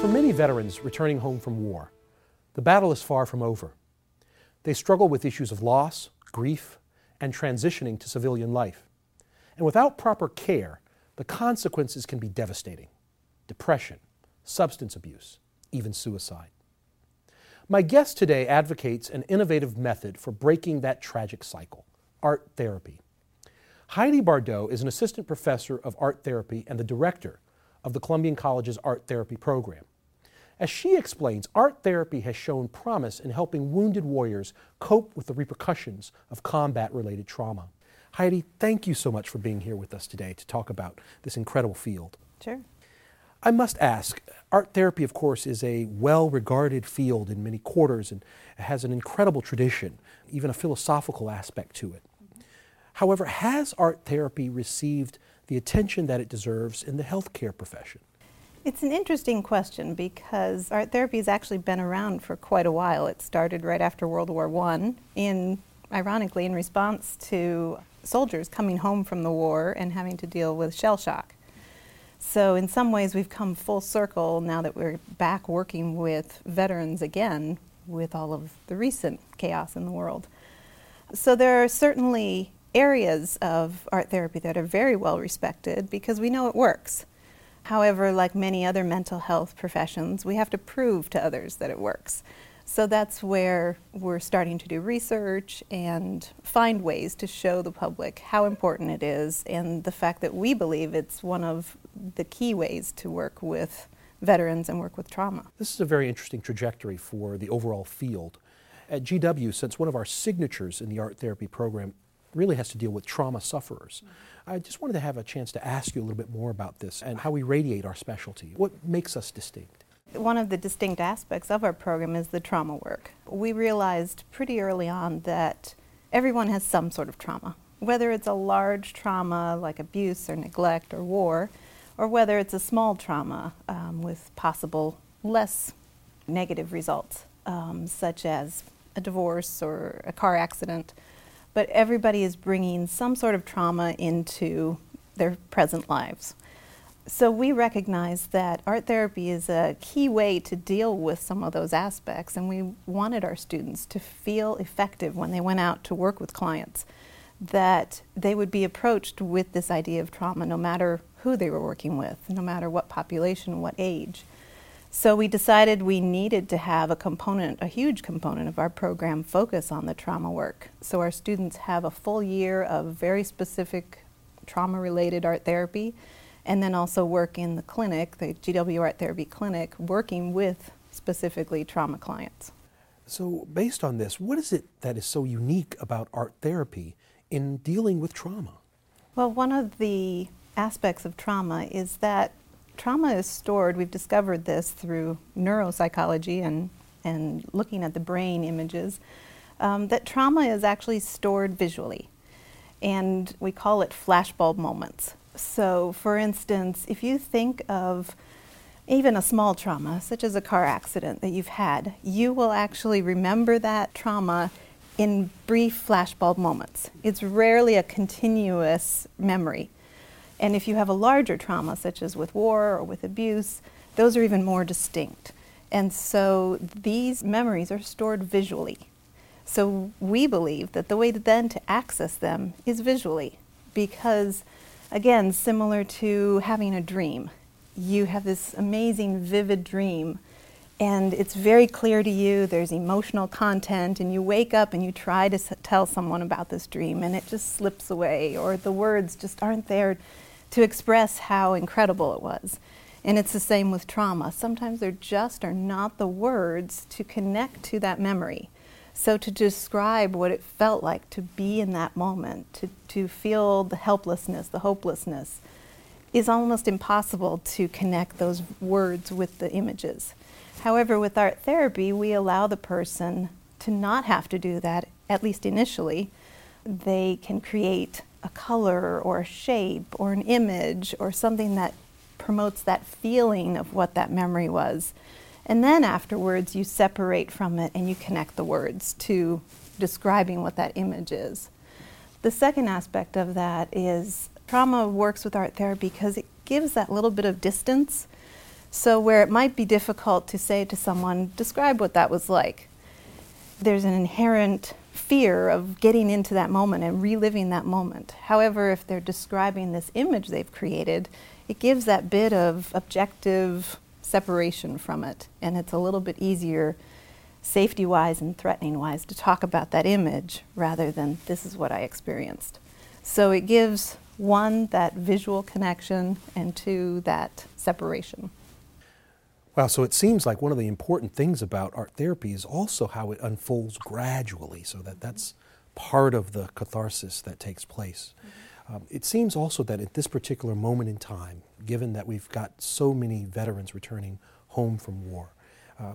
For many veterans returning home from war, the battle is far from over. They struggle with issues of loss, grief, and transitioning to civilian life. And without proper care, the consequences can be devastating depression, substance abuse, even suicide. My guest today advocates an innovative method for breaking that tragic cycle art therapy. Heidi Bardot is an assistant professor of art therapy and the director of the Columbian College's art therapy program. As she explains, art therapy has shown promise in helping wounded warriors cope with the repercussions of combat related trauma. Heidi, thank you so much for being here with us today to talk about this incredible field. Sure. I must ask art therapy, of course, is a well regarded field in many quarters and has an incredible tradition, even a philosophical aspect to it. However, has art therapy received the attention that it deserves in the healthcare profession? It's an interesting question because art therapy has actually been around for quite a while. It started right after World War I, in ironically in response to soldiers coming home from the war and having to deal with shell shock. So, in some ways, we've come full circle now that we're back working with veterans again with all of the recent chaos in the world. So, there are certainly areas of art therapy that are very well respected because we know it works. However, like many other mental health professions, we have to prove to others that it works. So that's where we're starting to do research and find ways to show the public how important it is and the fact that we believe it's one of the key ways to work with veterans and work with trauma. This is a very interesting trajectory for the overall field. At GW, since one of our signatures in the art therapy program really has to deal with trauma sufferers, mm-hmm. I just wanted to have a chance to ask you a little bit more about this and how we radiate our specialty. What makes us distinct? One of the distinct aspects of our program is the trauma work. We realized pretty early on that everyone has some sort of trauma, whether it's a large trauma like abuse or neglect or war, or whether it's a small trauma um, with possible less negative results, um, such as a divorce or a car accident. But everybody is bringing some sort of trauma into their present lives. So we recognize that art therapy is a key way to deal with some of those aspects, and we wanted our students to feel effective when they went out to work with clients, that they would be approached with this idea of trauma no matter who they were working with, no matter what population, what age. So we decided we needed to have a component, a huge component of our program focus on the trauma work. So our students have a full year of very specific trauma related art therapy and then also work in the clinic, the GW Art Therapy Clinic, working with specifically trauma clients. So, based on this, what is it that is so unique about art therapy in dealing with trauma? Well, one of the aspects of trauma is that trauma is stored, we've discovered this through neuropsychology and, and looking at the brain images, um, that trauma is actually stored visually. And we call it flashbulb moments. So, for instance, if you think of even a small trauma, such as a car accident that you've had, you will actually remember that trauma in brief flashbulb moments. It's rarely a continuous memory. And if you have a larger trauma, such as with war or with abuse, those are even more distinct. And so these memories are stored visually. So we believe that the way to then to access them is visually because Again, similar to having a dream. You have this amazing, vivid dream, and it's very clear to you, there's emotional content, and you wake up and you try to s- tell someone about this dream, and it just slips away, or the words just aren't there to express how incredible it was. And it's the same with trauma. Sometimes there just are not the words to connect to that memory. So to describe what it felt like to be in that moment, to, to feel the helplessness, the hopelessness, is almost impossible to connect those words with the images. However, with art therapy, we allow the person to not have to do that, at least initially. They can create a color or a shape or an image or something that promotes that feeling of what that memory was. And then afterwards, you separate from it and you connect the words to describing what that image is. The second aspect of that is trauma works with art therapy because it gives that little bit of distance So, where it might be difficult to say to someone, describe what that was like, there's an inherent fear of getting into that moment and reliving that moment. However, if they're describing this image they've created, it gives that bit of objective separation from it, and it's a little bit easier, safety wise and threatening wise, to talk about that image rather than this is what I experienced. So it gives one, that visual connection, and two, that separation. Wow, so it seems like one of the important things about art therapy is also how it unfolds gradually, so that that's part of the catharsis that takes place. Mm-hmm. Um, it seems also that at this particular moment in time, given that we've got so many veterans returning home from war, uh,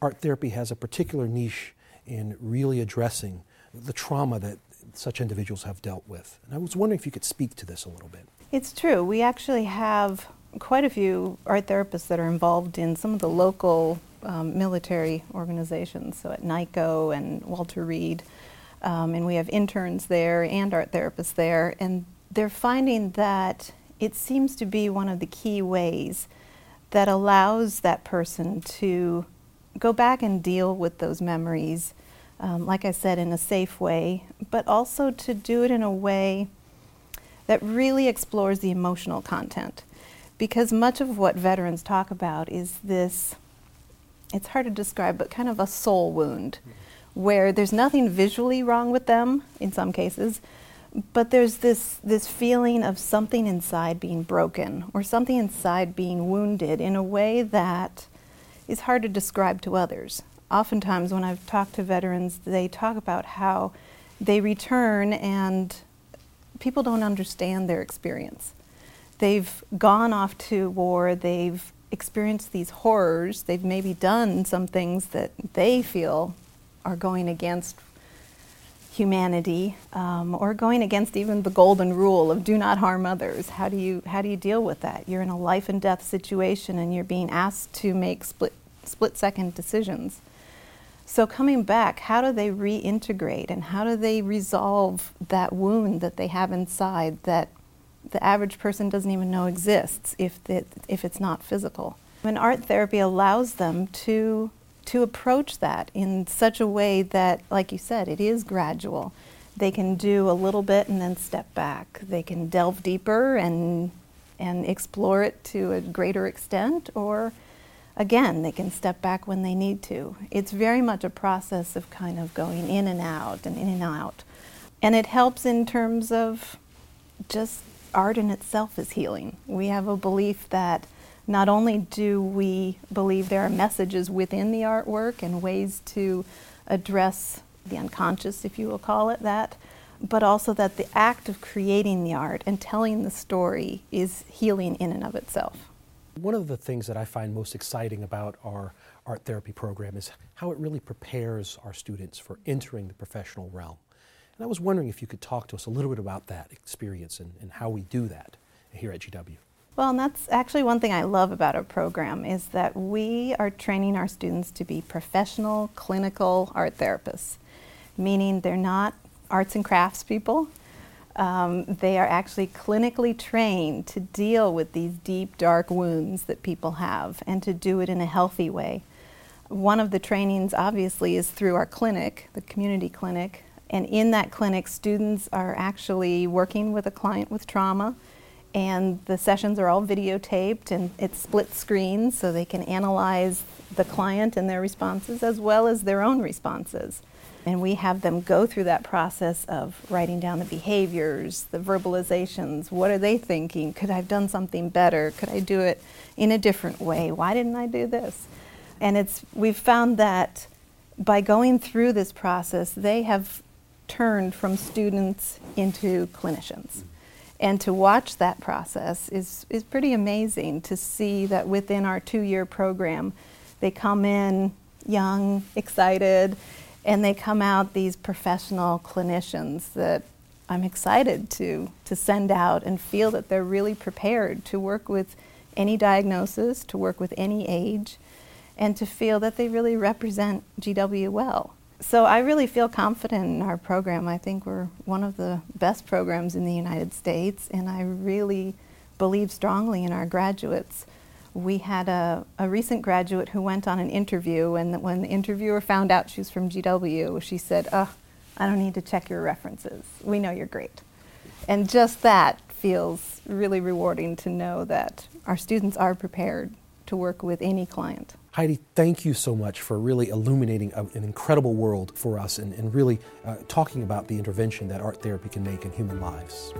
art therapy has a particular niche in really addressing the trauma that such individuals have dealt with. And I was wondering if you could speak to this a little bit. It's true. We actually have quite a few art therapists that are involved in some of the local um, military organizations, so at NICoE and Walter Reed. Um, and we have interns there and art therapists there, and they're finding that it seems to be one of the key ways that allows that person to go back and deal with those memories, um, like I said, in a safe way, but also to do it in a way that really explores the emotional content because much of what veterans talk about is this it's hard to describe, but kind of a soul wound where there's nothing visually wrong with them in some cases, but there's this, this feeling of something inside being broken or something inside being wounded in a way that is hard to describe to others. Oftentimes, when I've talked to veterans, they talk about how they return and people don't understand their experience they've gone off to war, they've experienced these horrors, they've maybe done some things that they feel are going against humanity um, or going against even the golden rule of do not harm others. How do you how do you deal with that? You're in a life and death situation and you're being asked to make split split second decisions. So coming back how do they reintegrate and how do they resolve that wound that they have inside that the average person doesn't even know exists if, it, if it's not physical. And art therapy allows them to, to approach that in such a way that, like you said, it is gradual. They can do a little bit and then step back. They can delve deeper and, and explore it to a greater extent, or again, they can step back when they need to. It's very much a process of kind of going in and out and in and out. And it helps in terms of just art in itself is healing. We have a belief that not only do we believe there are messages within the artwork and ways to address the unconscious, if you will call it that, but also that the act of creating the art and telling the story is healing in and of itself. One of the things that I find most exciting about our art therapy program is how it really prepares our students for entering the professional realm. And I was wondering if you could talk to us a little bit about that experience and, and how we do that here at GW. Well, and that's actually one thing I love about our program is that we are training our students to be professional clinical art therapists, meaning they're not arts and crafts people. Um, they are actually clinically trained to deal with these deep, dark wounds that people have and to do it in a healthy way. One of the trainings, obviously, is through our clinic, the community clinic, and in that clinic, students are actually working with a client with trauma, and the sessions are all videotaped and it's split screen so they can analyze the client and their responses as well as their own responses. And we have them go through that process of writing down the behaviors, the verbalizations. What are they thinking? Could I have done something better? Could I do it in a different way? Why didn't I do this? And it's we've found that by going through this process, they have turned from students into clinicians. And to watch that process is, is pretty amazing to see that within our two year program, they come in young, excited, and they come out these professional clinicians that I'm excited to, to send out and feel that they're really prepared to work with any diagnosis, to work with any age, and to feel that they really represent GW well so I really feel confident in our program. I think we're one of the best programs in the United States, and I really believe strongly in our graduates. We had a, a recent graduate who went on an interview, and when the interviewer found out she was from GW, she said, Oh, I don't need to check your references. We know you're great. And just that feels really rewarding to know that our students are prepared to work with any client. Heidi, thank you so much for really illuminating a, an incredible world for us and, and really uh, talking about the intervention that art therapy can make in human lives.